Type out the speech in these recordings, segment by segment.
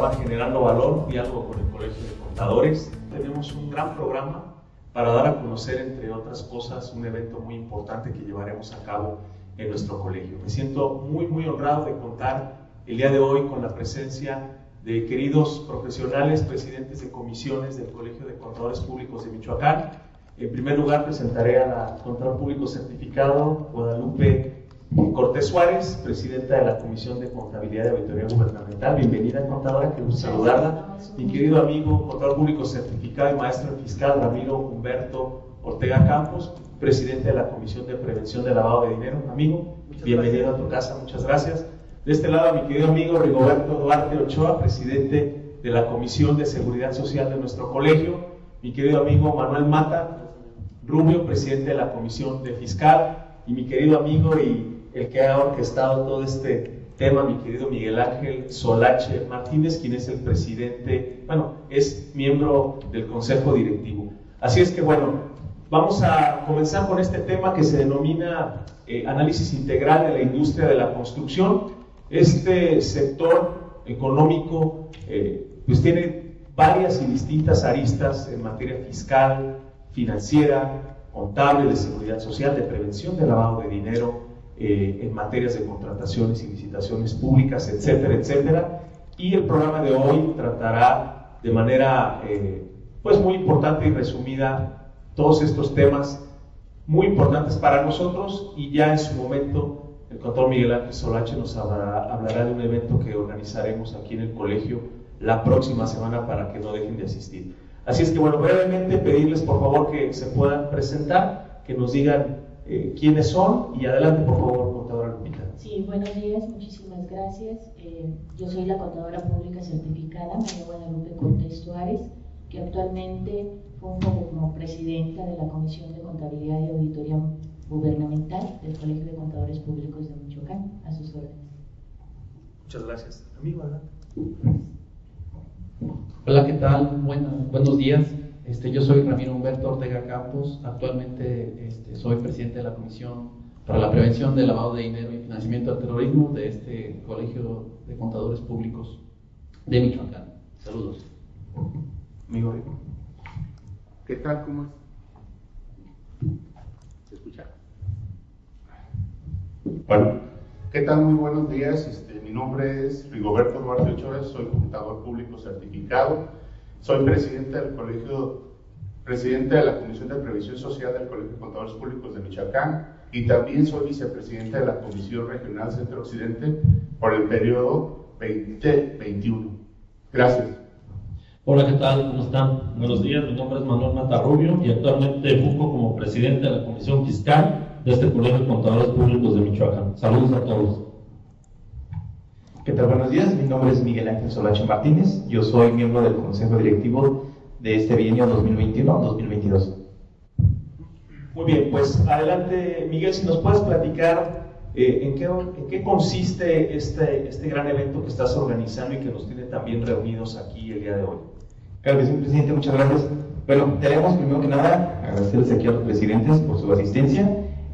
programa Generando Valor, diálogo con el Colegio de Contadores. Tenemos un gran programa para dar a conocer, entre otras cosas, un evento muy importante que llevaremos a cabo en nuestro colegio. Me siento muy, muy honrado de contar el día de hoy con la presencia de queridos profesionales, presidentes de comisiones del Colegio de Contadores Públicos de Michoacán. En primer lugar, presentaré a la Contador Público Certificado Guadalupe Cortés Suárez, presidenta de la Comisión de Contabilidad y Auditoría Gubernamental. Bienvenida, contadora, gusto saludarla. Mi querido amigo, contador público certificado y maestro fiscal Ramiro Humberto Ortega Campos, presidente de la Comisión de Prevención de Lavado de Dinero. Amigo, bienvenido a tu casa, muchas gracias. De este lado, mi querido amigo Rigoberto Duarte Ochoa, presidente de la Comisión de Seguridad Social de nuestro colegio. Mi querido amigo Manuel Mata Rubio, presidente de la Comisión de Fiscal. Y mi querido amigo y el que ha orquestado todo este tema, mi querido Miguel Ángel Solache Martínez, quien es el presidente, bueno, es miembro del Consejo Directivo. Así es que, bueno, vamos a comenzar con este tema que se denomina eh, análisis integral de la industria de la construcción. Este sector económico, eh, pues tiene varias y distintas aristas en materia fiscal, financiera, contable, de seguridad social, de prevención de lavado de dinero, eh, en materias de contrataciones y licitaciones públicas, etcétera, etcétera. Y el programa de hoy tratará de manera eh, pues muy importante y resumida todos estos temas muy importantes para nosotros y ya en su momento el contador Miguel Ángel Solache nos hablará, hablará de un evento que organizaremos aquí en el colegio la próxima semana para que no dejen de asistir. Así es que bueno, brevemente pedirles por favor que se puedan presentar, que nos digan eh, quiénes son y adelante, por favor, contadora Lupita. Sí, buenos días, muchísimas gracias. Eh, yo soy la contadora pública certificada, María Guadalupe Cortés Suárez, que actualmente funjo como presidenta de la Comisión de Contabilidad y Auditoría Gubernamental del Colegio de Contadores Públicos de Michoacán, a sus órdenes. Muchas gracias. Amigo, adelante. Hola, ¿qué tal? buenos días. Este, yo soy Ramiro Humberto Ortega Campos, actualmente este, soy presidente de la Comisión para la Prevención del Lavado de Dinero y Financiamiento del Terrorismo de este Colegio de Contadores Públicos de Michoacán. Saludos. Amigo Rico. ¿Qué tal? ¿Cómo es? ¿Se escucha? Bueno, ¿qué tal? Muy buenos días. Este, mi nombre es Rigoberto Duarte Ochoa, soy contador público certificado soy presidente del Colegio, presidente de la Comisión de Previsión Social del Colegio de Contadores Públicos de Michoacán y también soy vicepresidente de la Comisión Regional Centro Occidente por el periodo 2021. Gracias. Hola, ¿qué tal? ¿Cómo están? Buenos días, mi nombre es Manuel Matarrubio y actualmente funjo como presidente de la Comisión Fiscal de este Colegio de Contadores Públicos de Michoacán. Saludos a todos. ¿Qué tal? Buenos días. Mi nombre es Miguel Ángel Solache Martínez. Yo soy miembro del Consejo Directivo de este bienio 2021-2022. Muy bien, pues adelante, Miguel, si nos puedes platicar eh, ¿en, qué, en, qué, consiste este, este gran evento que estás organizando y que nos tiene también reunidos aquí el día de hoy. Claro que sí, presidente, muchas gracias. Bueno, tenemos primero que nada agradecerles aquí a los presidentes por su asistencia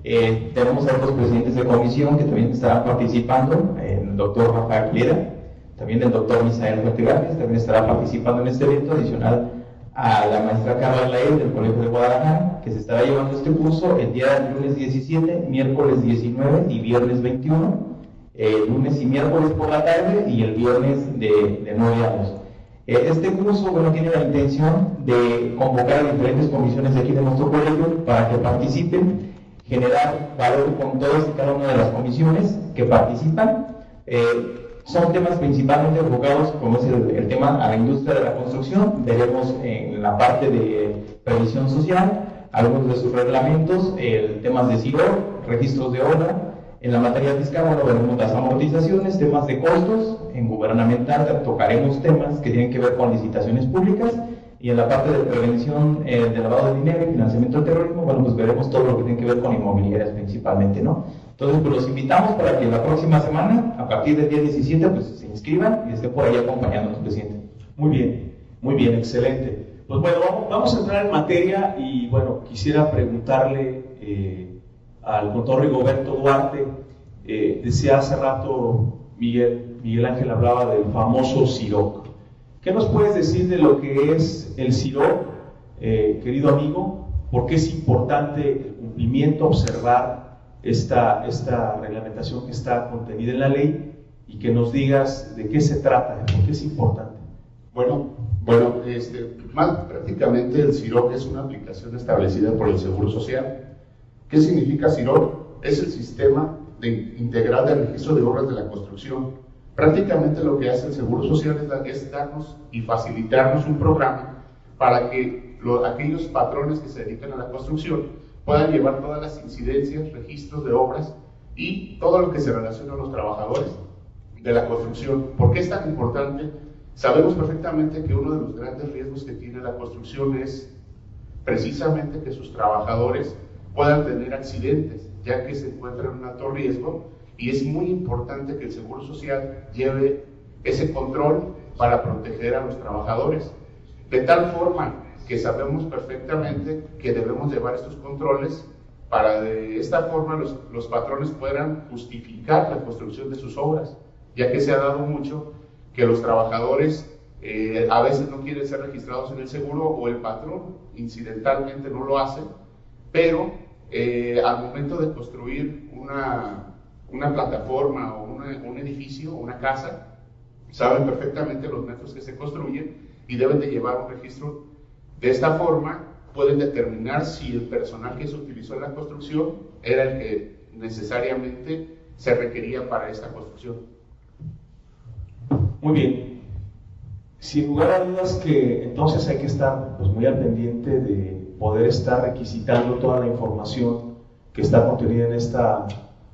eh, tenemos a otros presidentes de comisión que también estarán participando, el doctor Rafael Lira, también el doctor Misael Fertigares, también estará participando en este evento, adicional a la maestra Carla Laer del Colegio de Guadalajara, que se estará llevando este curso el día lunes 17, miércoles 19 y viernes 21, eh, lunes y miércoles por la tarde y el viernes de, de 9 a 2. Eh, este curso bueno, tiene la intención de convocar a diferentes comisiones de aquí de nuestro colegio para que participen generar valor con todas y cada una de las comisiones que participan. Eh, son temas principalmente enfocados, como es el, tema a la industria de la construcción. Veremos en la parte de previsión social algunos de sus reglamentos, el temas de CIRO, registros de obra. En la materia fiscal, bueno, veremos las amortizaciones, temas de costos. En gubernamental tocaremos temas que tienen que ver con licitaciones públicas y en la parte de prevención eh, de lavado de dinero y financiamiento del terrorismo, bueno, pues veremos todo lo que tiene que ver con inmobiliarias principalmente, ¿no? Entonces, pues los invitamos para que la próxima semana, a partir del día 17, pues se inscriban y estén por ahí acompañándonos, presidente. Muy bien, muy bien, excelente. Pues bueno, vamos a entrar en materia y bueno, quisiera preguntarle eh, al doctor Rigoberto Duarte, eh, decía hace rato Miguel, Miguel Ángel hablaba del famoso CIROC. ¿Qué nos puedes decir de lo que es el CIRO, eh, querido amigo? ¿Por qué es importante el cumplimiento, observar esta, esta reglamentación que está contenida en la ley y que nos digas de qué se trata, por qué es importante? Bueno, bueno, este, más prácticamente el CIRO es una aplicación establecida por el Seguro Social. ¿Qué significa CIRO? Es el sistema de, integral de registro de obras de la construcción Prácticamente lo que hace el Seguro Social es, darnos y facilitarnos un programa para que aquellos patrones que se dedican a la construcción puedan llevar todas las incidencias, registros de obras y todo lo que se relaciona a los trabajadores de la construcción. ¿Por qué es tan importante? Sabemos perfectamente que uno de los grandes riesgos que tiene la construcción es precisamente que sus trabajadores puedan tener accidentes, ya que se encuentran en alto riesgo y es muy importante que el Seguro Social lleve ese control para proteger a los trabajadores. De tal forma que sabemos perfectamente que debemos llevar estos controles para de esta forma los, los patrones puedan justificar la construcción de sus obras, ya que se ha dado mucho que los trabajadores eh, a veces no quieren ser registrados en el seguro o el patrón incidentalmente no lo hace, pero eh, al momento de construir una, una plataforma o un edificio o una casa, saben perfectamente los metros que se construyen y deben de llevar un registro. De esta forma pueden determinar si el personal que se utilizó en la construcción era el que necesariamente se requería para esta construcción. Muy bien. Sin lugar a dudas que entonces hay que estar pues, muy al pendiente de poder estar requisitando toda la información que está contenida en esta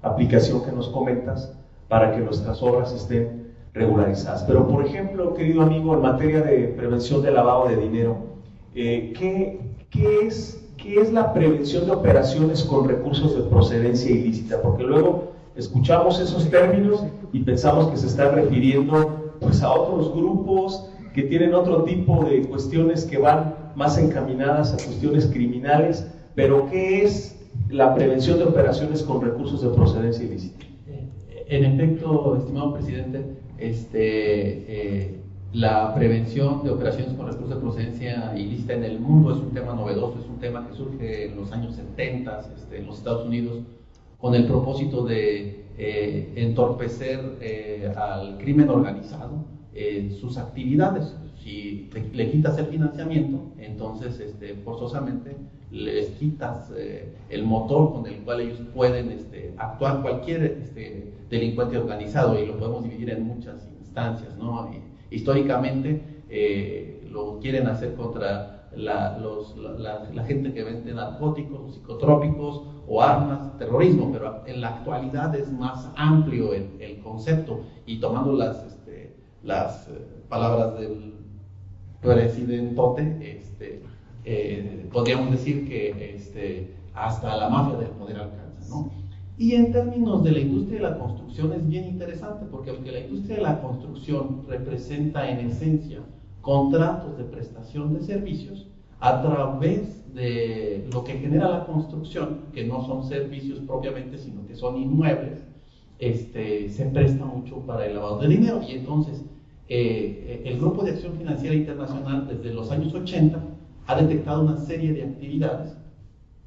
aplicación que nos comentas para que nuestras obras estén regularizadas. Pero, por ejemplo, querido amigo, en materia de prevención de lavado de dinero, eh, ¿qué, qué, es, ¿qué es la prevención de operaciones con recursos de procedencia ilícita? Porque luego escuchamos esos términos y pensamos que se están refiriendo pues, a otros grupos que tienen otro tipo de cuestiones que van más encaminadas a cuestiones criminales, pero ¿qué es la prevención de operaciones con recursos de procedencia ilícita. Eh, en efecto, estimado presidente, este, eh, la prevención de operaciones con recursos de procedencia ilícita en el mundo es un tema novedoso, es un tema que surge en los años 70 este, en los Estados Unidos con el propósito de eh, entorpecer al crimen organizado sus actividades. Si le quitas el financiamiento, entonces este, forzosamente les quitas eh, el motor con el cual ellos pueden este, actuar cualquier este, delincuente organizado y lo podemos dividir en muchas instancias. ¿no? históricamente eh, lo quieren hacer contra la, gente que vende narcóticos, psicotrópicos o armas, terrorismo, pero en la actualidad es más amplio el, concepto y tomando las, este, las eh, palabras del presidentote, este, eh, podríamos decir que este, hasta la mafia del poder alcanza. ¿no? Y en términos de la industria de la construcción es bien interesante porque aunque la industria de la construcción representa en esencia contratos de prestación de servicios, a través de lo que genera la construcción, que no son servicios propiamente, sino que son inmuebles, este, se presta mucho para el lavado de dinero. Y entonces, eh, el Grupo de Acción Financiera Internacional desde los años 80 ha detectado una serie de actividades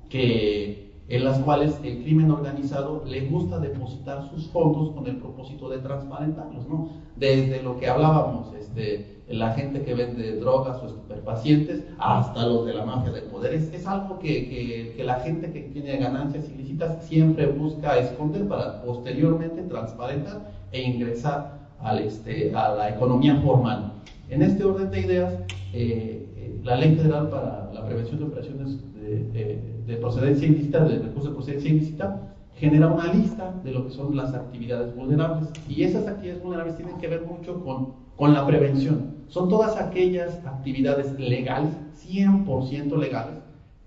que, en las cuales el crimen organizado le gusta depositar sus fondos con el propósito de transparentarlos, ¿no? Desde lo que hablábamos, este, la gente que vende drogas o estupefacientes, hasta los de la mafia del poder. Es, algo que, que, que, la gente que tiene ganancias ilícitas siempre busca esconder para posteriormente transparentar e ingresar al, este, a la economía formal. En este orden de ideas, eh, la Ley Federal para la Prevención de Operaciones de, Procedencia Ilícita, de recursos de procedencia ilícita, genera una lista de lo que son las actividades vulnerables. Y esas actividades vulnerables tienen que ver mucho con, con la prevención. Son todas aquellas actividades legales, 100% legales,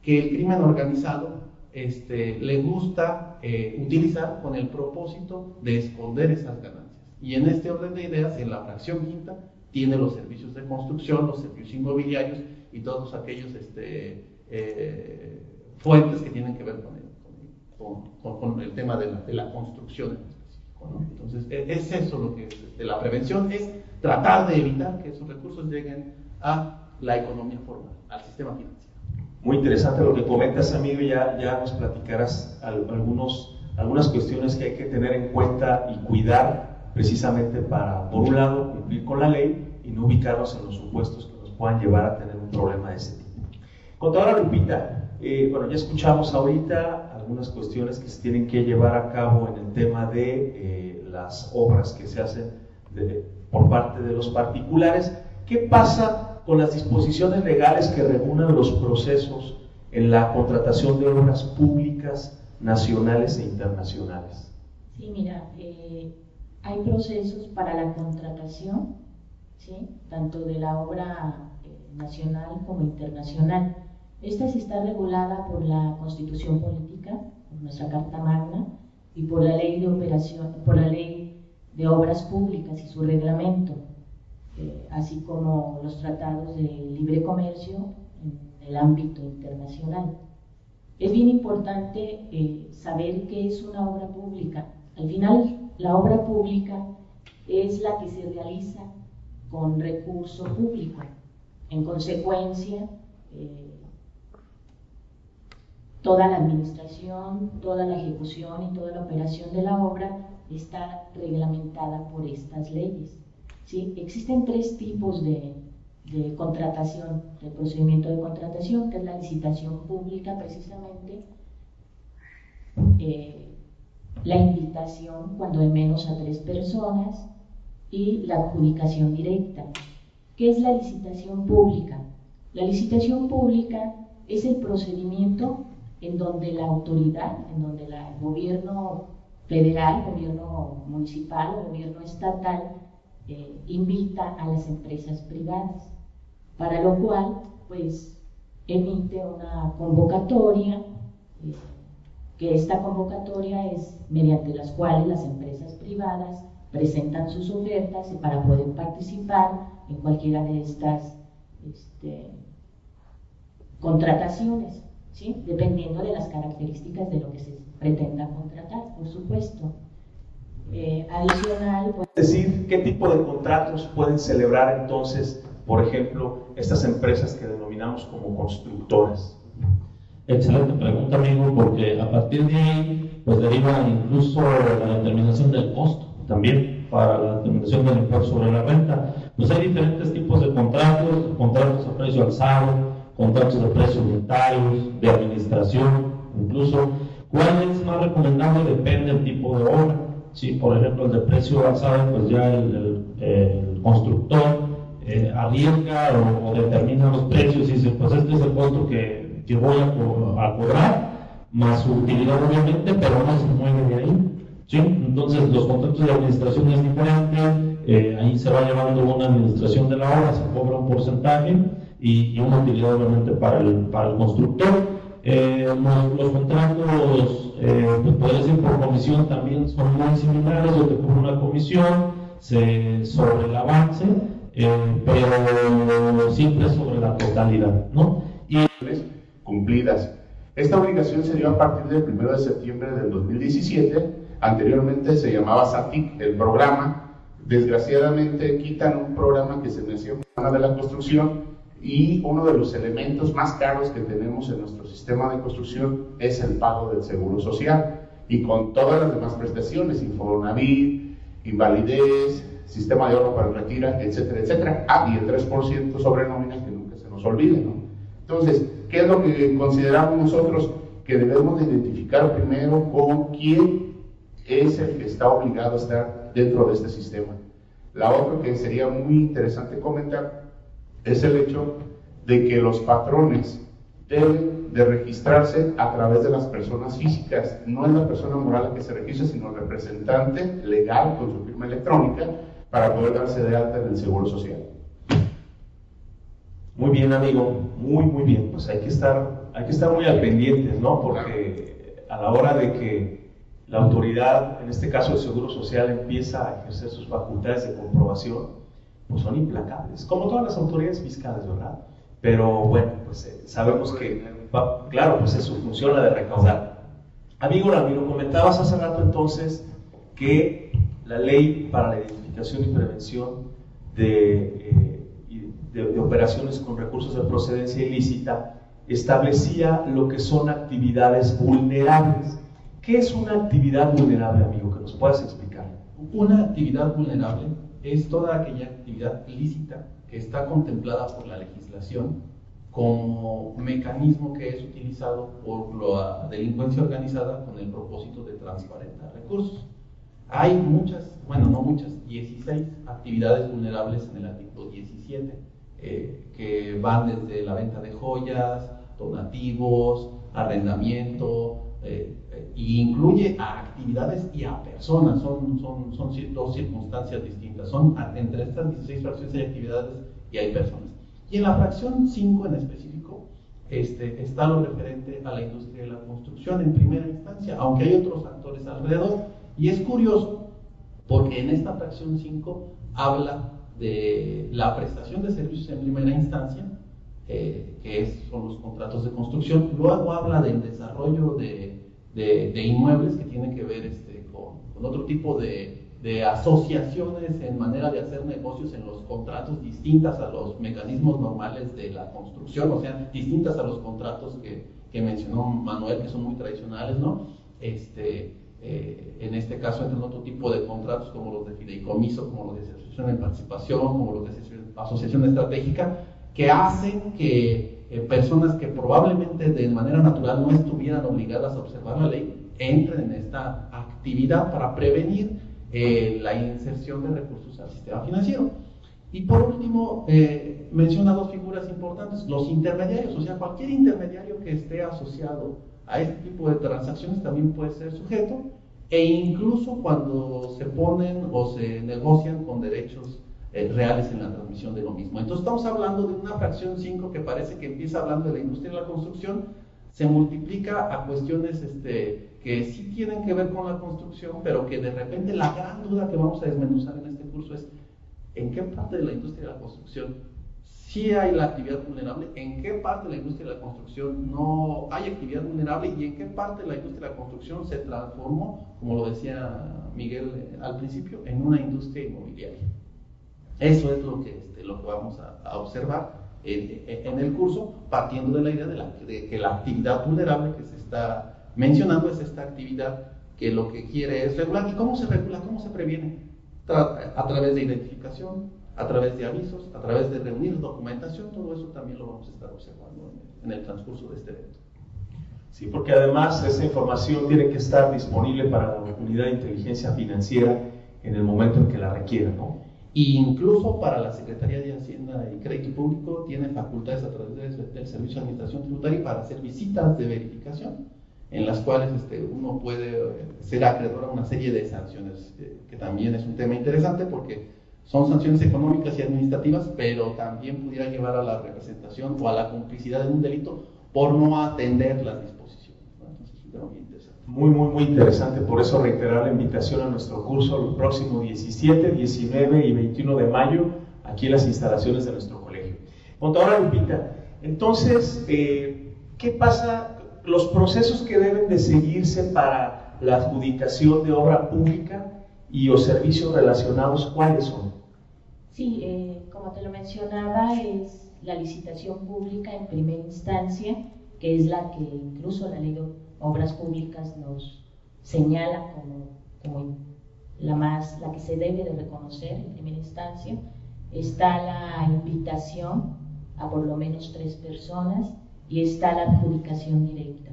que el crimen organizado este, le gusta eh, utilizar con el propósito de esconder esas ganancias. Y en este orden de ideas, en la fracción quinta, tiene los servicios de construcción, los servicios inmobiliarios y todos aquellos este, eh, fuentes que tienen que ver con el, con, el tema de la, construcción Entonces, e, es eso lo que es de la prevención, es tratar de evitar que esos recursos lleguen a la economía formal, al sistema financiero. Muy interesante lo que comentas, amigo, ya, ya nos platicarás algunos, algunas cuestiones que hay que tener en cuenta y cuidar precisamente para, por un lado, cumplir con la ley y no ubicarnos en los supuestos que puedan llevar a tener un problema de ese tipo. Contadora Lupita, eh, bueno, ya escuchamos ahorita algunas cuestiones que se tienen que llevar a cabo en el tema de eh, las obras que se hacen por parte de los particulares. ¿Qué pasa con las disposiciones legales que regulan los procesos en la contratación de obras públicas nacionales e internacionales? Sí, mira, eh, hay procesos para la contratación, ¿sí? tanto de la obra nacional como internacional. Esta sí está regulada por la Constitución Política, por nuestra Carta Magna, y por la Ley de Operación, por la Ley de Obras Públicas y su reglamento, eh, así como los tratados de libre comercio en el ámbito internacional. Es bien importante eh, saber qué es una obra pública. Al final, la obra pública es la que se realiza con recurso público. En consecuencia, eh, toda la administración, toda la ejecución y toda la operación de la obra está reglamentada por estas leyes. ¿sí? Existen tres tipos de, contratación, de procedimiento de contratación, que es la licitación pública precisamente, eh, la invitación cuando de menos a tres personas y la adjudicación directa. ¿Qué es la licitación pública? La licitación pública es el procedimiento en donde la autoridad, en donde el gobierno federal, gobierno municipal gobierno estatal eh, invita a las empresas privadas, para lo cual pues emite una convocatoria, eh, que esta convocatoria es mediante las cuales las empresas privadas presentan sus ofertas para poder participar en cualquiera de estas este, contrataciones dependiendo de las características de lo que se pretenda contratar, por supuesto. Eh, adicional. Pues, decir qué tipo de contratos pueden celebrar entonces, por ejemplo, estas empresas que denominamos como constructoras. Excelente pregunta, amigo, porque a partir de ahí, pues deriva incluso la determinación del costo también para la determinación del impuesto sobre la renta. Pues hay diferentes tipos de contratos, contratos a precio alzado, contratos de precios unitarios, de administración, incluso. ¿Cuál es más recomendable? Depende del tipo de obra. Si, por ejemplo, el de precio alzado, pues ya el, constructor eh, arriesga o, determina los precios y dice, pues este es el costo que, que voy a, cobrar, más su utilidad obviamente, pero no se mueve de ahí. ¿Sí? Entonces, los contratos de administración es diferente, eh, ahí se va llevando una administración de la obra, se cobra un porcentaje y, una utilidad obviamente para el, para el constructor. Eh, los, contratos, eh, pues decir por comisión también son muy similares, donde por una comisión se, sobre el avance, eh, pero siempre sobre la totalidad, ¿no? Y cumplidas. Esta obligación se dio a partir del 1 de septiembre del 2017. Anteriormente se llamaba SATIC, el programa. Desgraciadamente quitan un programa que se mencionó de la construcción y uno de los elementos más caros que tenemos en nuestro sistema de construcción es el pago del seguro social. Y con todas las demás prestaciones, Infonavit, invalidez, sistema de ahorro para el retira, etcétera, etcétera. Ah, y el 3% sobre nómina que nunca se nos olvide, ¿no? Entonces, ¿qué es lo que consideramos nosotros? Que debemos de identificar primero con quién es el que está obligado a estar dentro de este sistema. La otra que sería muy interesante comentar es el hecho de que los patrones deben de registrarse a través de las personas físicas. No es la persona moral la que se registra, sino el representante legal con su firma electrónica para poder darse de alta en el Seguro Social. Muy bien, amigo, muy, muy bien. Pues hay que estar, hay que estar muy al pendientes, ¿no? Porque a la hora de que la autoridad, en este caso el Seguro Social, empieza a ejercer sus facultades de comprobación, pues son implacables, como todas las autoridades fiscales, ¿verdad? Pero bueno, pues eh, sabemos que, claro, pues es su función la de recaudar. Amigo Ramiro, comentabas hace rato entonces que la ley para la identificación y prevención de, eh, de, operaciones con recursos de procedencia ilícita establecía lo que son actividades vulnerables. ¿Qué es una actividad vulnerable, amigo? Que nos puedas explicar. Una actividad vulnerable es toda aquella actividad ilícita que está contemplada por la legislación como mecanismo que es utilizado por la delincuencia organizada con el propósito de transparentar recursos. Hay muchas, bueno, no muchas, 16 actividades vulnerables en el artículo 17, eh, que van desde la venta de joyas, donativos, arrendamiento, eh, e incluye a actividades y a personas, son, son, son dos circunstancias distintas. Son, entre estas 16 fracciones hay actividades y hay personas. Y en la fracción 5 en específico este, está lo referente a la industria de la construcción en primera instancia, aunque hay otros actores alrededor. Y es curioso porque en esta fracción 5 habla de la prestación de servicios en primera instancia, eh, que es, son los contratos de construcción. Luego habla del desarrollo de, de, inmuebles que tiene que ver este, con, otro tipo de, asociaciones en manera de hacer negocios en los contratos distintas a los mecanismos normales de la construcción, o sea, distintas a los contratos que, que mencionó Manuel, que son muy tradicionales, ¿no? Este, eh, en este caso entran otro tipo de contratos como los de fideicomiso, como los de asociación de participación, como los de asociación estratégica, que hacen que eh, personas que probablemente de manera natural no estuvieran obligadas a observar la ley entren en esta actividad para prevenir eh, la inserción de recursos al sistema financiero. Y por último, eh, menciona dos figuras importantes, los intermediarios, o sea, cualquier intermediario que esté asociado a este tipo de transacciones también puede ser sujeto, e incluso cuando se ponen o se negocian con derechos eh, reales en la transmisión de lo mismo. Entonces estamos hablando de una fracción 5 que parece que empieza hablando de la industria de la construcción, se multiplica a cuestiones este, que sí tienen que ver con la construcción, pero que de repente la gran duda que vamos a desmenuzar en este curso es en qué parte de la industria de la construcción sí hay la actividad vulnerable, en qué parte de la industria de la construcción no hay actividad vulnerable y en qué parte de la industria de la construcción se transformó, como lo decía Miguel eh, al principio, en una industria inmobiliaria. Eso es lo que, este, lo que vamos a, observar en, el curso, partiendo de la idea de, que la actividad vulnerable que se está mencionando es esta actividad que lo que quiere es regular. ¿Y cómo se regula? ¿Cómo se previene? a través de identificación, a través de avisos, a través de reunir documentación, todo eso también lo vamos a estar observando en el, transcurso de este evento. Sí, porque además esa información tiene que estar disponible para la unidad de inteligencia financiera en el momento en que la requiera, ¿no? Incluso para la Secretaría de Hacienda y Crédito Público tiene facultades a través del Servicio de Administración Tributaria para hacer visitas de verificación en las cuales este, uno puede eh, ser acreedor a una serie de sanciones, eh, que también es un tema interesante porque son sanciones económicas y administrativas, pero también pudiera llevar a la representación o a la complicidad de un delito por no atender las disposiciones. Entonces es un tema muy. Muy, muy, interesante. Por eso reiterar la invitación a nuestro curso el próximo 17, 19 y 21 de mayo, aquí en las instalaciones de nuestro colegio. Contadora Lupita, entonces, eh, ¿qué pasa los procesos que deben de seguirse para la adjudicación de obra pública y los servicios relacionados, ¿cuáles son? Sí, eh, como te lo mencionaba, es la licitación pública en primera instancia, que es la que incluso la ley obras públicas nos señala como, como la más, la que se debe de reconocer en primera instancia. Está la invitación a por lo menos tres personas y está la adjudicación directa.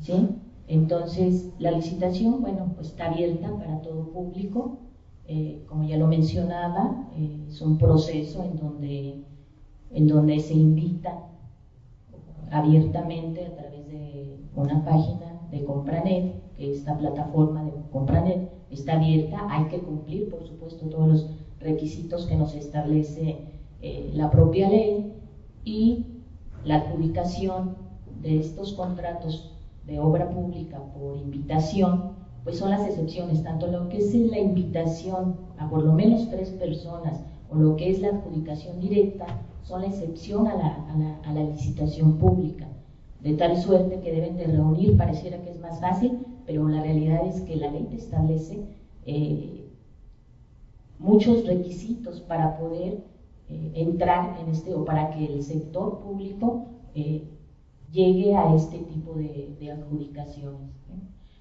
¿sí? Entonces, la licitación, bueno, pues está abierta para todo público. Eh, como ya lo mencionaba, eh, es un proceso en donde, en donde se invita abiertamente a través de una página de Compranet, que esta plataforma de Compranet está abierta, hay que cumplir, por supuesto, todos los requisitos que nos establece eh, la propia ley y la adjudicación de estos contratos de obra pública por invitación, pues son las excepciones, tanto lo que es la invitación a por lo menos tres personas o lo que es la adjudicación directa, son la excepción a la, a la, licitación pública, de tal suerte que deben de reunir, pareciera que es más fácil, pero la realidad es que la ley establece eh, muchos requisitos para poder eh, entrar en este o para que el sector público eh, llegue a este tipo de, adjudicaciones.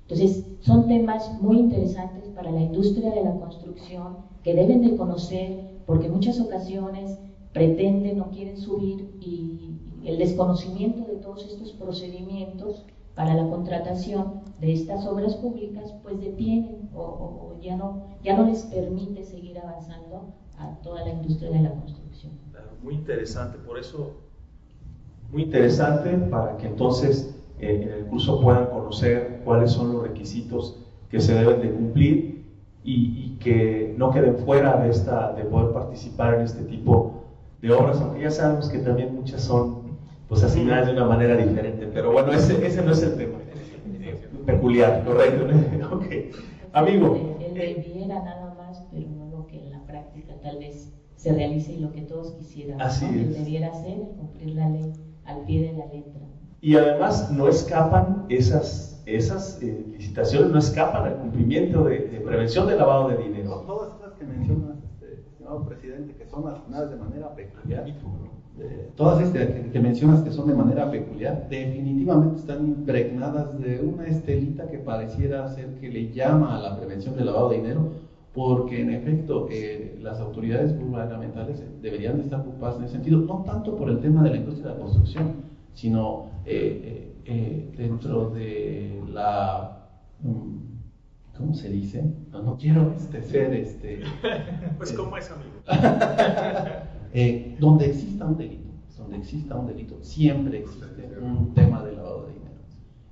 Entonces, son temas muy interesantes para la industria de la construcción que deben de conocer porque muchas ocasiones pretenden o quieren subir y el desconocimiento de todos estos procedimientos para la contratación de estas obras públicas pues detienen o, ya, no, ya no les permite seguir avanzando a toda la industria de la construcción. Muy interesante, por eso, muy interesante para que entonces eh, en el curso puedan conocer cuáles son los requisitos que se deben de cumplir y, y, que no queden fuera de, esta, de poder participar en este tipo de obras, aunque ya sabemos que también muchas son pues asignadas de una manera diferente. Pero bueno, ese, ese no es el tema. Peculiar, correcto. ok. Amigo. Él debiera nada más, pero no lo que en la práctica tal vez se realice y lo que todos quisieran. Así es. debiera hacer, cumplir la ley al pie de la letra. Y además no escapan esas, esas eh, licitaciones, no escapan al cumplimiento de, prevención de lavado de dinero. Todas esas que mencionas, presidente, que son asignadas de manera peculiar todas estas que, mencionas que son de manera peculiar, definitivamente están impregnadas de una estelita que pareciera ser que le llama a la prevención del lavado de dinero, porque en efecto eh, las autoridades gubernamentales deberían estar ocupadas en ese sentido, no tanto por el tema de la industria de la construcción, sino eh, eh, dentro de la... Mm, ¿Cómo se dice? No, quiero este, ser este... pues ¿cómo es, amigo? Eh, donde exista un delito, donde exista un delito, siempre existe un tema de lavado de dinero.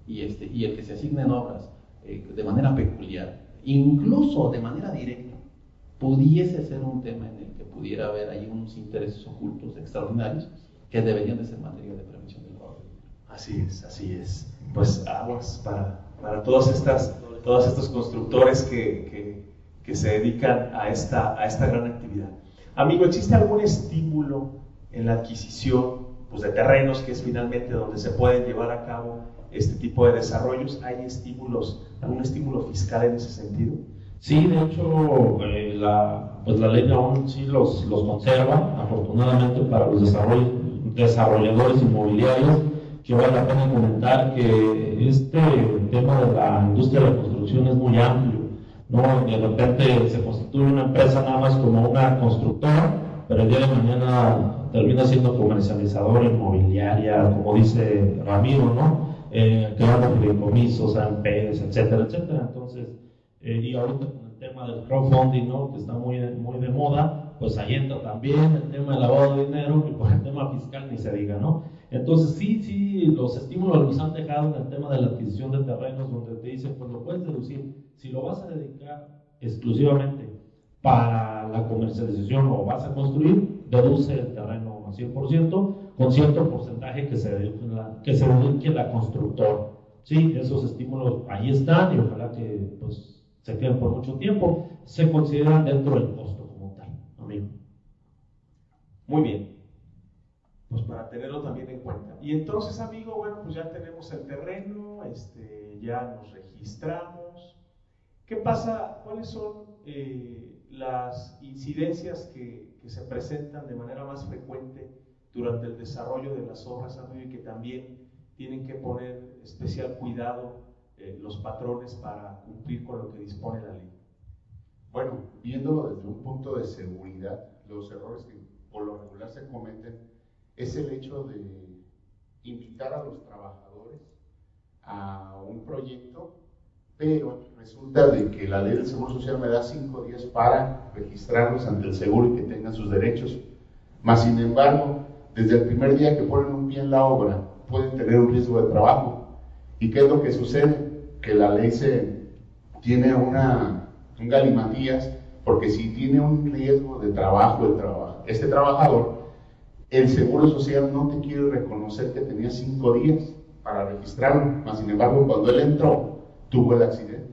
Y, este, y el que se asignen obras eh, de manera peculiar, incluso de manera directa, pudiese ser un tema en el que pudiera haber ahí unos intereses ocultos extraordinarios que deberían de ser materia de prevención del lavado de dinero. Así es, así es. Pues aguas para, para todas estas, todos estos constructores que, que, que se dedican a esta, a esta gran actividad. Amigo, ¿existe algún estímulo en la adquisición pues, de terrenos, que es finalmente donde se pueden llevar a cabo este tipo de desarrollos? ¿Hay estímulos, algún estímulo fiscal en ese sentido? Sí, de hecho, eh, la, pues la ley aún sí los, los conserva, afortunadamente para los desarrolladores inmobiliarios, que vale la pena comentar que este tema de la industria de la es muy amplio ¿no? De repente se constituye una empresa nada más como una constructora, pero el día de mañana termina siendo comercializadora inmobiliaria, como dice Ramiro, ¿no? Eh, creando fideicomisos, AMPs, etcétera, etcétera. Entonces, eh, y ahorita con el tema del crowdfunding, ¿no? Que está muy, muy de moda, pues ahí entra también el tema del lavado de dinero y por el tema fiscal ni se diga, ¿no? Entonces, sí, sí, los estímulos los han dejado en el tema de la adquisición de terrenos, donde te dicen, pues lo puedes deducir. Si lo vas a dedicar exclusivamente para la comercialización o vas a construir, deduce el terreno al 100%, con cierto porcentaje que se dedique la, que se la constructora. Sí, esos estímulos ahí están y ojalá que pues, se queden por mucho tiempo. Se consideran dentro del costo como tal, amigo. Muy bien pues para tenerlo también en cuenta. Y entonces, amigo, bueno, pues ya tenemos el terreno, este, ya nos registramos. ¿Qué pasa? ¿Cuáles son eh, las incidencias que, que, se presentan de manera más frecuente durante el desarrollo de las obras, amigo, y que también tienen que poner especial cuidado eh, los patrones para cumplir con lo que dispone la ley? Bueno, viéndolo desde un punto de seguridad, los errores que por lo regular se cometen es el hecho de invitar a los trabajadores a un proyecto, pero resulta de que la ley del Seguro Social me da cinco días para registrarlos ante el seguro y que tengan sus derechos. Más sin embargo, desde el primer día que ponen un pie en la obra, pueden tener un riesgo de trabajo. ¿Y qué es lo que sucede? Que la ley se tiene una, un galimatías, porque si tiene un riesgo de trabajo, este trabajador, el Seguro Social no te quiere reconocer que tenía cinco días para registrarlo, mas sin embargo cuando él entró tuvo el accidente.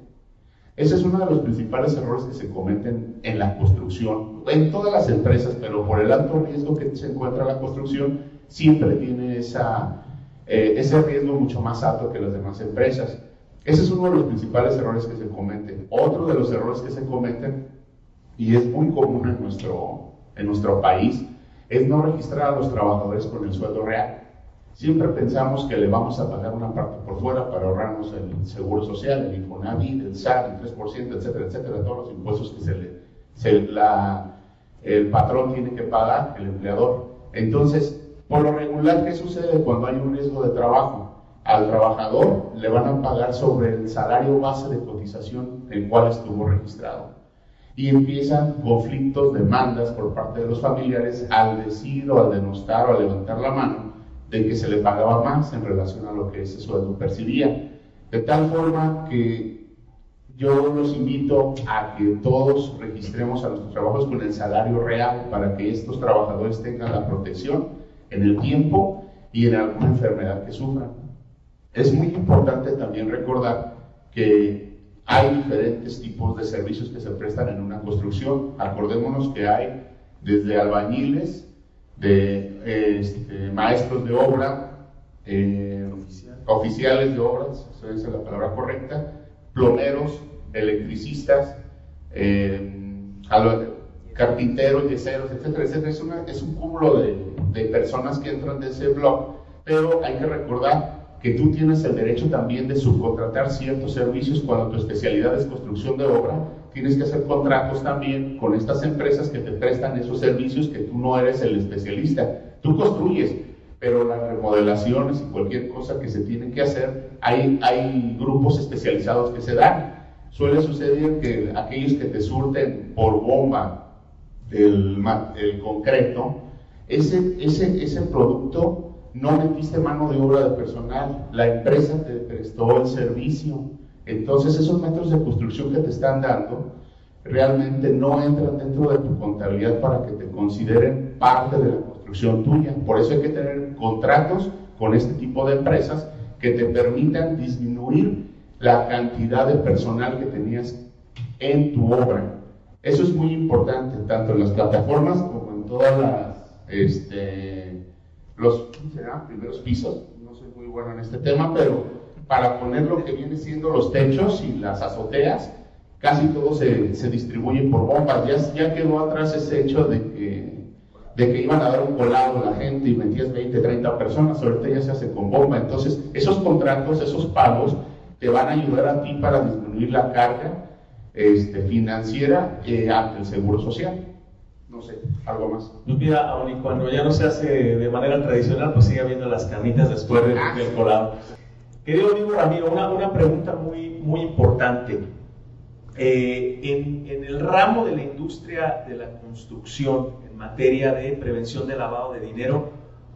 Ese es uno de los principales errores que se cometen en la construcción, en todas las empresas, pero por el alto riesgo que se encuentra la construcción, siempre tiene esa, eh, ese riesgo mucho más alto que las demás empresas. Ese es uno de los principales errores que se cometen. Otro de los errores que se cometen, y es muy común en nuestro, en nuestro país, es no registrar a los trabajadores con el sueldo real. Siempre pensamos que le vamos a pagar una parte por fuera para ahorrarnos el seguro social, el Infonavit, el SAT, el 3%, etcétera, etcétera, todos los impuestos que se le, el patrón tiene que pagar, el empleador. Entonces, por lo regular, ¿qué sucede cuando hay un riesgo de trabajo? Al trabajador le van a pagar sobre el salario base de cotización el cual estuvo registrado. Y empiezan conflictos, demandas por parte de los familiares al decir o al denostar o al levantar la mano de que se le pagaba más en relación a lo que ese sueldo percibía. De tal forma que yo los invito a que todos registremos a nuestros trabajos con el salario real para que estos trabajadores tengan la protección en el tiempo y en alguna enfermedad que sufran. Es muy importante también recordar que hay diferentes tipos de servicios que se prestan en una construcción. Acordémonos que hay desde albañiles, de este, maestros de obra, eh, oficiales de obras, esa es la palabra correcta, plomeros, electricistas, eh, carpinteros, yeseros, etcétera, etcétera. Es, es un cúmulo de, de, personas que entran de ese blog, pero hay que recordar que tú tienes el derecho también de subcontratar ciertos servicios cuando tu especialidad es construcción de obra. Tienes que hacer contratos también con estas empresas que te prestan esos servicios que tú no eres el especialista. Tú construyes, pero las remodelaciones y cualquier cosa que se tiene que hacer, hay, hay grupos especializados que se dan. Suele suceder que aquellos que te surten por bomba el, el concreto, ese, ese, ese producto no metiste mano de obra de personal, la empresa te prestó el servicio. Entonces esos metros de construcción que te están dando realmente no entran dentro de tu contabilidad para que te consideren parte de la construcción tuya. Por eso hay que tener contratos con este tipo de empresas que te permitan disminuir la cantidad de personal que tenías en tu obra. Eso es muy importante, tanto en las plataformas como en todas las, este, los primeros pisos. No soy muy bueno en este tema, pero para poner lo que viene siendo los techos y las azoteas, casi todo se, se distribuye por bombas. Ya, ya quedó atrás ese hecho de que, de que iban a dar un colado a la gente y metías 20, 30 personas, ahorita ya se hace con bomba. Entonces, esos contratos, esos pagos, te van a ayudar a ti para disminuir la carga este, financiera eh, ante el Seguro Social. No sé, algo más. Pues mira, aun y cuando ya no se hace de manera tradicional, pues sigue habiendo las carnitas después del, ah, colado. Querido amigo Ramiro, una, una pregunta muy, muy importante. Eh, en, en, el ramo de la industria de la construcción, en materia de prevención de lavado de dinero,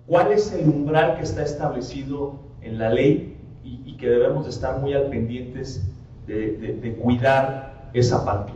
¿cuál es el umbral que está establecido en la ley y, y que debemos de estar muy al pendientes de, de, de cuidar esa parte.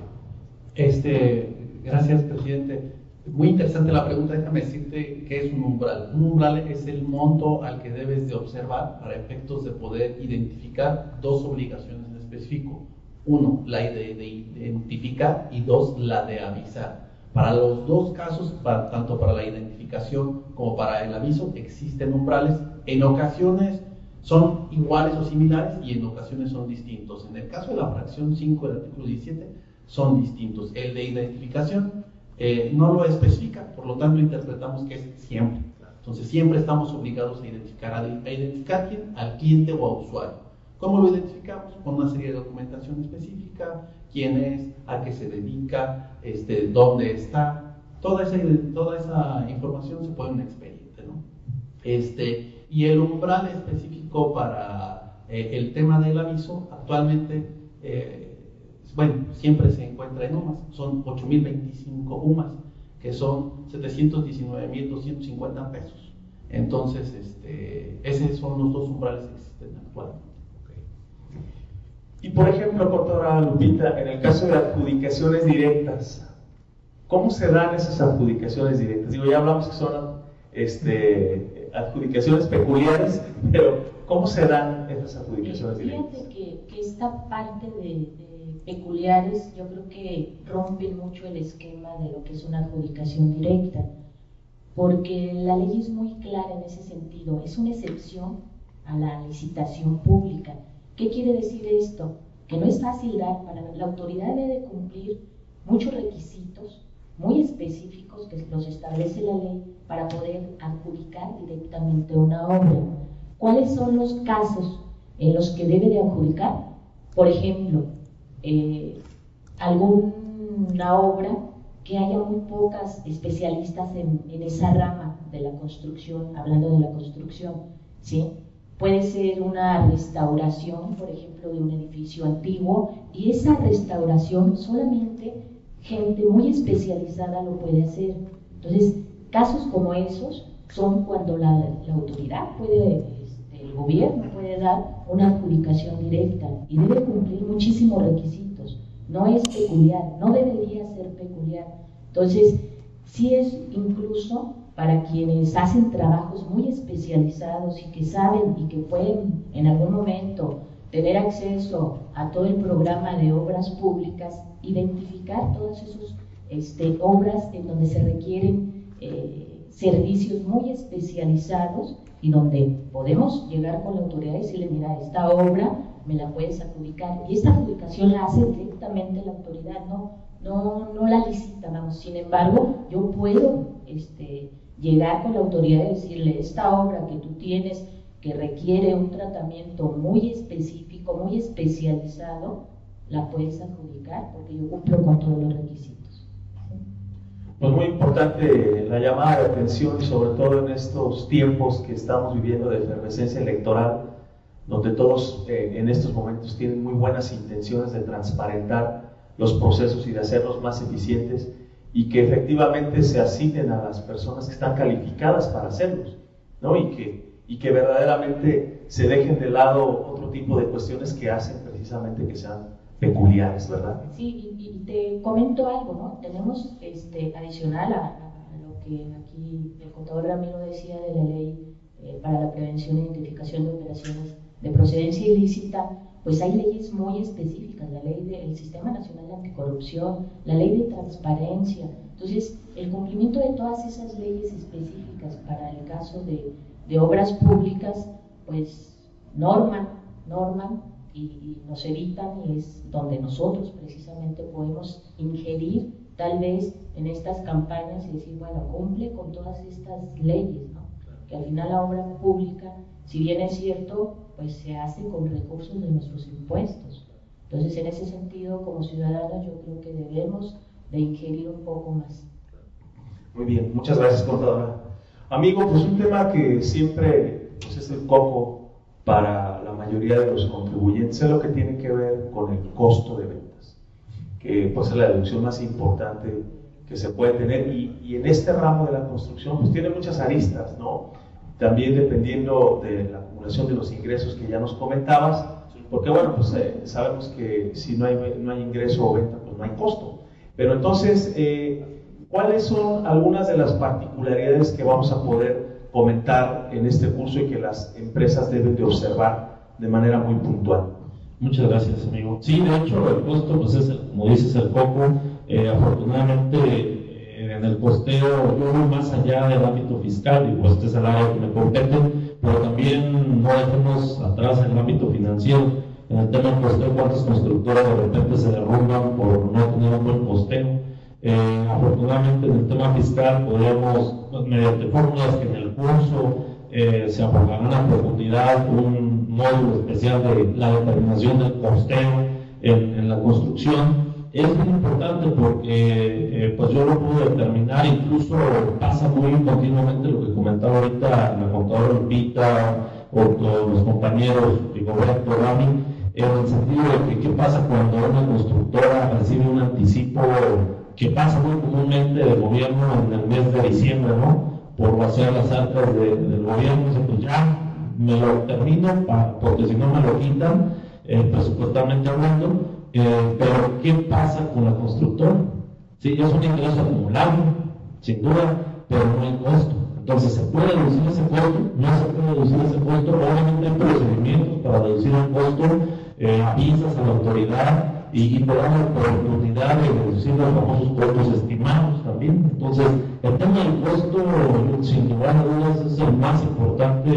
Este, gracias, presidente. Muy interesante la pregunta. Déjame decirte qué es un umbral. Un umbral es el monto al que debes de observar para efectos de poder identificar dos obligaciones en específico. Uno, la de, de identificar y dos, la de avisar. Para los dos casos, tanto para la identificación como para el aviso, existen umbrales. En ocasiones son iguales o similares y en ocasiones son distintos. En el caso de la fracción 5 del artículo 17, son distintos. El de identificación eh, no lo especifica, por lo tanto interpretamos que es siempre. Entonces siempre estamos obligados a identificar, a, identificar quién, al cliente o al usuario. ¿Cómo lo identificamos? Con una serie de documentación específica, quién es, a qué se dedica, este, dónde está. Toda esa, toda esa información se pone en un expediente. ¿no? Este, y el umbral específico para eh, el tema del aviso, actualmente, eh, bueno, siempre se encuentra en UMAS, son 8.025 UMAS, que son 719.250 pesos. Entonces, este, esos son los dos umbrales que existen actualmente. Y por ejemplo, doctora Lupita, en el caso de adjudicaciones directas, ¿cómo se dan esas adjudicaciones directas? Digo, ya hablamos que son este, adjudicaciones peculiares, pero ¿cómo se dan esas adjudicaciones directas? Fíjate que, que esta parte de, peculiares yo creo que rompe mucho el esquema de lo que es una adjudicación directa, porque la ley es muy clara en ese sentido, es una excepción a la licitación pública ¿Qué quiere decir esto? Que no es fácil dar, para la autoridad debe cumplir muchos requisitos muy específicos que los establece la ley para poder adjudicar directamente una obra. ¿Cuáles son los casos en los que debe de adjudicar? Por ejemplo, eh, alguna obra que haya muy pocas especialistas en, esa rama de la construcción, hablando de la construcción, ¿sí? Puede ser una restauración, por ejemplo, de un edificio antiguo, y esa restauración solamente gente muy especializada lo puede hacer. Entonces, casos como esos son cuando la, autoridad puede, el gobierno puede dar una adjudicación directa y debe cumplir muchísimos requisitos. No es peculiar, no debería ser peculiar. Entonces, sí es incluso para quienes hacen trabajos muy especializados y que saben y que pueden en algún momento tener acceso a todo el programa de obras públicas, identificar todas esas este, obras en donde se requieren eh, servicios muy especializados y donde podemos llegar con la autoridad y decirle, mira, esta obra me la puedes adjudicar. Y esta adjudicación la hace directamente la autoridad, no, no, no la licita, vamos. Sin embargo, yo puedo este, llegar con la autoridad y decirle, esta obra que tú tienes que requiere un tratamiento muy específico, muy especializado, la puedes adjudicar porque yo cumplo con todos los requisitos. Pues muy importante la llamada de atención, sobre todo en estos tiempos que estamos viviendo de efervescencia electoral, donde todos eh, en estos momentos tienen muy buenas intenciones de transparentar los procesos y de hacerlos más eficientes y que efectivamente se asignen a las personas que están calificadas para hacerlos, ¿no? Y que y que verdaderamente se dejen de lado otro tipo de cuestiones que hacen precisamente que sean peculiares, ¿verdad? Sí, y, te comento algo, ¿no? Tenemos este, adicional a, lo que aquí el contador Ramiro decía de la ley eh, para la prevención e identificación de operaciones de procedencia ilícita, pues hay leyes muy específicas, la ley del Sistema Nacional de Anticorrupción, la ley de transparencia. Entonces, el cumplimiento de todas esas leyes específicas para el caso de de obras públicas, pues norman, norman y, nos evitan y es donde nosotros precisamente podemos ingerir tal vez en estas campañas y decir, bueno, cumple con todas estas leyes, ¿no? Que al final la obra pública, si bien es cierto, pues se hace con recursos de nuestros impuestos. Entonces, en ese sentido, como ciudadanos, yo creo que debemos de ingerir un poco más. Muy bien, muchas gracias, contadora. Amigo, pues un tema que siempre pues, es el coco para la mayoría de los contribuyentes es lo que tiene que ver con el costo de ventas, que pues es la deducción más importante que se puede tener y, y en este ramo de la construcción pues tiene muchas aristas, ¿no? También dependiendo de la acumulación de los ingresos que ya nos comentabas, porque bueno, pues eh, sabemos que si no hay, no hay ingreso o venta, pues no hay costo. Pero entonces, eh, ¿Cuáles son algunas de las particularidades que vamos a poder comentar en este curso y que las empresas deben de observar de manera muy puntual? Muchas gracias, amigo. Sí, de hecho, el costo, pues es, como dices, el coco. Eh, afortunadamente, eh, en el costeo, yo voy más allá del ámbito fiscal, y pues este es el área que me compete, pero también no dejemos atrás el ámbito financiero. En el tema del costeo, ¿cuántas constructoras de repente se derrumban por no tener un buen costeo? Eh, afortunadamente en el tema fiscal podemos, mediante fórmulas que en el curso eh, se abordarán a profundidad, un módulo especial de la determinación del costeo en, la construcción. Es muy importante porque eh, pues yo lo pude determinar, incluso pasa muy continuamente lo que comentaba ahorita la contadora Lupita o los compañeros Rigoberto Rami, en el sentido de que qué pasa cuando una constructora recibe un anticipo que pasa muy comúnmente del gobierno en el mes de diciembre, ¿no? Por vaciar las arcas del gobierno, pues ya me lo termino, porque si no me lo quitan, eh, presupuestalmente hablando, eh, pero ¿qué pasa con la constructora? Sí, es un ingreso acumulado, sin duda, pero no hay costo. Entonces, ¿se puede reducir ese costo? No se puede reducir ese costo. Obviamente hay procedimientos para reducir el costo, eh, avisas a la autoridad, y, y dar la oportunidad de reducir los famosos costos estimados también. Entonces, el tema del costo, sin lugar a dudas, es el más importante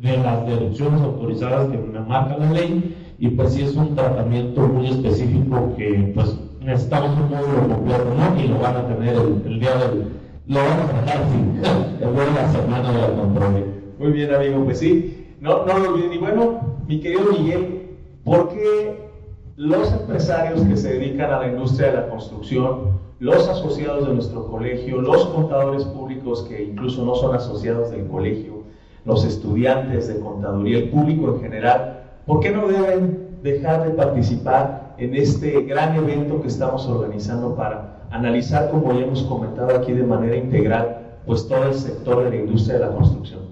de las deducciones autorizadas que me marca la ley y pues sí es un tratamiento muy específico que pues necesitamos un módulo completo, ¿no? Y lo van a tener el, día del, lo van a dejar el día de la semana de la control. Muy bien amigo, pues sí, no, no lo olviden. Y bueno, mi querido Miguel, ¿por qué los empresarios que se dedican a la industria de la construcción, los asociados de nuestro colegio, los contadores públicos que incluso no son asociados del colegio, los estudiantes de contaduría, el público en general, ¿por qué no deben dejar de participar en este gran evento que estamos organizando para analizar, como ya hemos comentado aquí de manera integral, pues todo el sector de la industria de la construcción?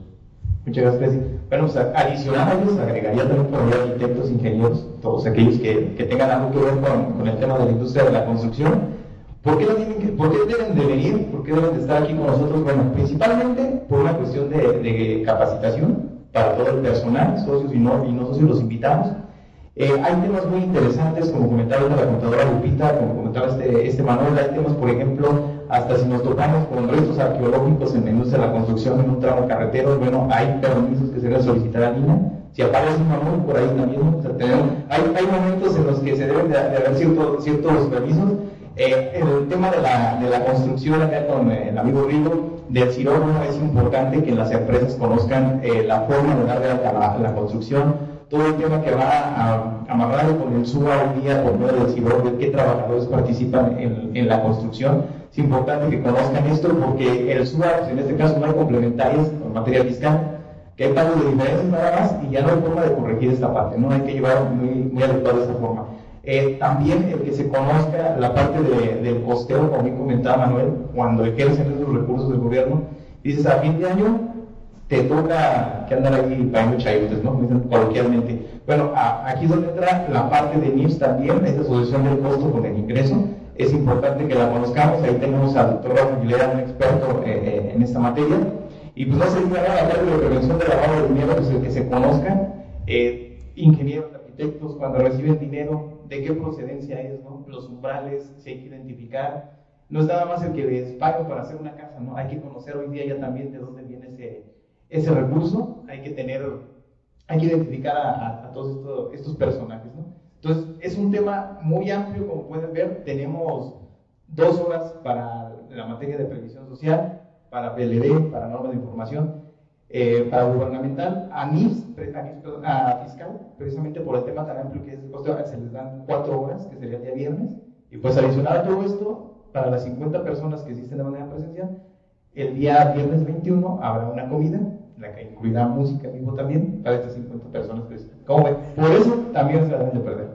Muchas gracias. Bueno, pues adicional a ellos, agregaría también por ahí arquitectos, ingenieros, todos aquellos que, que tengan algo que ver con, con, el tema de la industria de la construcción. ¿Por qué, ¿Por qué, deben de venir? ¿Por qué deben de estar aquí con nosotros? Bueno, principalmente por una cuestión de, de capacitación para todo el personal, socios y no, y no socios los invitamos. Eh, hay temas muy interesantes, como comentaba la contadora Lupita, como comentaba este, este Manuel, hay temas, por ejemplo, hasta si nos topamos con restos arqueológicos en la industria de la construcción en un tramo carretero, bueno, hay permisos que se deben solicitar a Lina. Si aparece un Manuel por ahí también, hay, hay, momentos en los que se deben de, haber ciertos ciertos permisos. Eh, el tema de la, de la construcción acá con eh, el amigo Rigo, del CIROR, es importante que las empresas conozcan eh, la forma de darle a la, la construcción todo el tema que va amarrado con el SUA hoy día por medio del de qué trabajadores participan en, la construcción. Es importante que conozcan esto porque el pues, en este caso no hay complementarios con materia fiscal, que hay pagos de diferencias nada más y ya no hay forma de corregir esta parte, ¿no? Hay que llevar muy, muy adecuado esta forma. Eh, también el que se conozca la parte del costeo, como bien comentaba Manuel, cuando ejercen esos recursos del gobierno, dices a fin de año te toca que andar ahí pagando chayotes, ¿no? coloquialmente. Bueno, aquí es donde entra la parte de NIPS también, esta asociación del costo con el ingreso. Es importante que la conozcamos. Ahí tenemos al doctor Rafa Aguilera, un experto eh, eh, en esta materia. Y pues no se diga nada hablar de prevención de lavado de dinero, pues el que se conozcan. Eh, ingenieros, arquitectos, cuando reciben dinero, de qué procedencia es, ¿no? Los umbrales, si hay que identificar. No es nada más el que les paga para hacer una casa, ¿no? Hay que conocer hoy día ya también de dónde viene ese ese recurso, hay que tener, hay que identificar a, todos estos, personajes, ¿no? Entonces, es un tema muy amplio, como pueden ver, tenemos dos horas para la materia de previsión social, para PLD, para normas de información, eh, para gubernamental, a fiscal, precisamente por el tema tan amplio que es el costo, se les dan cuatro horas, que sería el día viernes, y pues adicional a todo esto, para las 50 personas que existen de manera presencial, el día viernes 21 habrá una comida la que incluirá música vivo también para estas 50 personas que ¿Cómo ven? Por eso también se la deben de perder.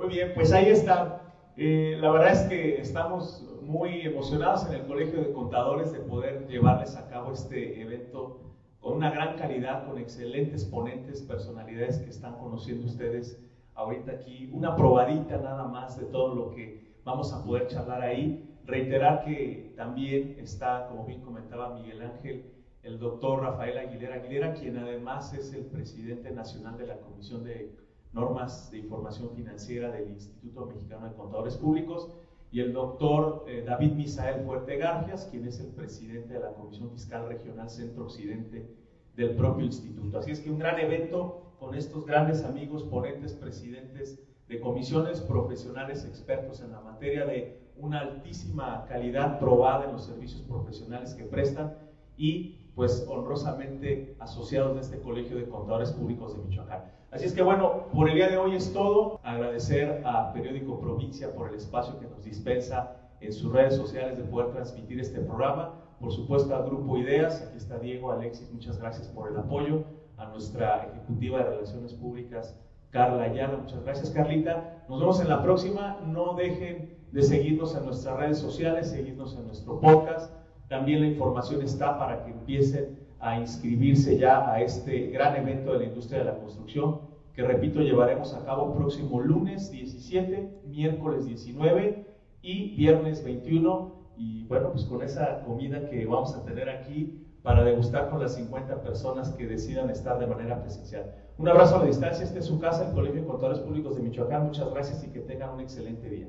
Muy bien, pues ahí está. Eh, la verdad es que estamos muy emocionados en el Colegio de Contadores de poder llevarles a cabo este evento con una gran calidad, con excelentes ponentes, personalidades que están conociendo ustedes ahorita aquí. Una probadita nada más de todo lo que vamos a poder charlar ahí. Reiterar que también está, como bien comentaba Miguel Ángel, el doctor Rafael Aguilera Aguilera, quien además es el presidente nacional de la Comisión de Normas de Información Financiera del Instituto Mexicano de Contadores Públicos, y el doctor eh, David Misael Fuerte Garfias, quien es el presidente de la Comisión Fiscal Regional Centro Occidente del propio instituto. Así es que un gran evento con estos grandes amigos, ponentes, presidentes de comisiones profesionales expertos en la materia de una altísima calidad probada en los servicios profesionales que prestan y pues honrosamente asociados de este Colegio de Contadores Públicos de Michoacán. Así es que bueno, por el día de hoy es todo. Agradecer a Periódico Provincia por el espacio que nos dispensa en sus redes sociales de poder transmitir este programa. Por supuesto a Grupo Ideas, aquí está Diego, Alexis, muchas gracias por el apoyo. A nuestra ejecutiva de Relaciones Públicas, Carla Ayala, muchas gracias Carlita. Nos vemos en la próxima. No dejen de seguirnos en nuestras redes sociales, seguirnos en nuestro podcast también la información está para que empiecen a inscribirse ya a este gran evento de la industria de la construcción, que repito, llevaremos a cabo próximo lunes 17, miércoles 19 y viernes 21. Y bueno, pues con esa comida que vamos a tener aquí para degustar con las 50 personas que decidan estar de manera presencial. Un abrazo a la distancia, este es su casa, el Colegio de Contadores Públicos de Michoacán. Muchas gracias y que tengan un excelente día.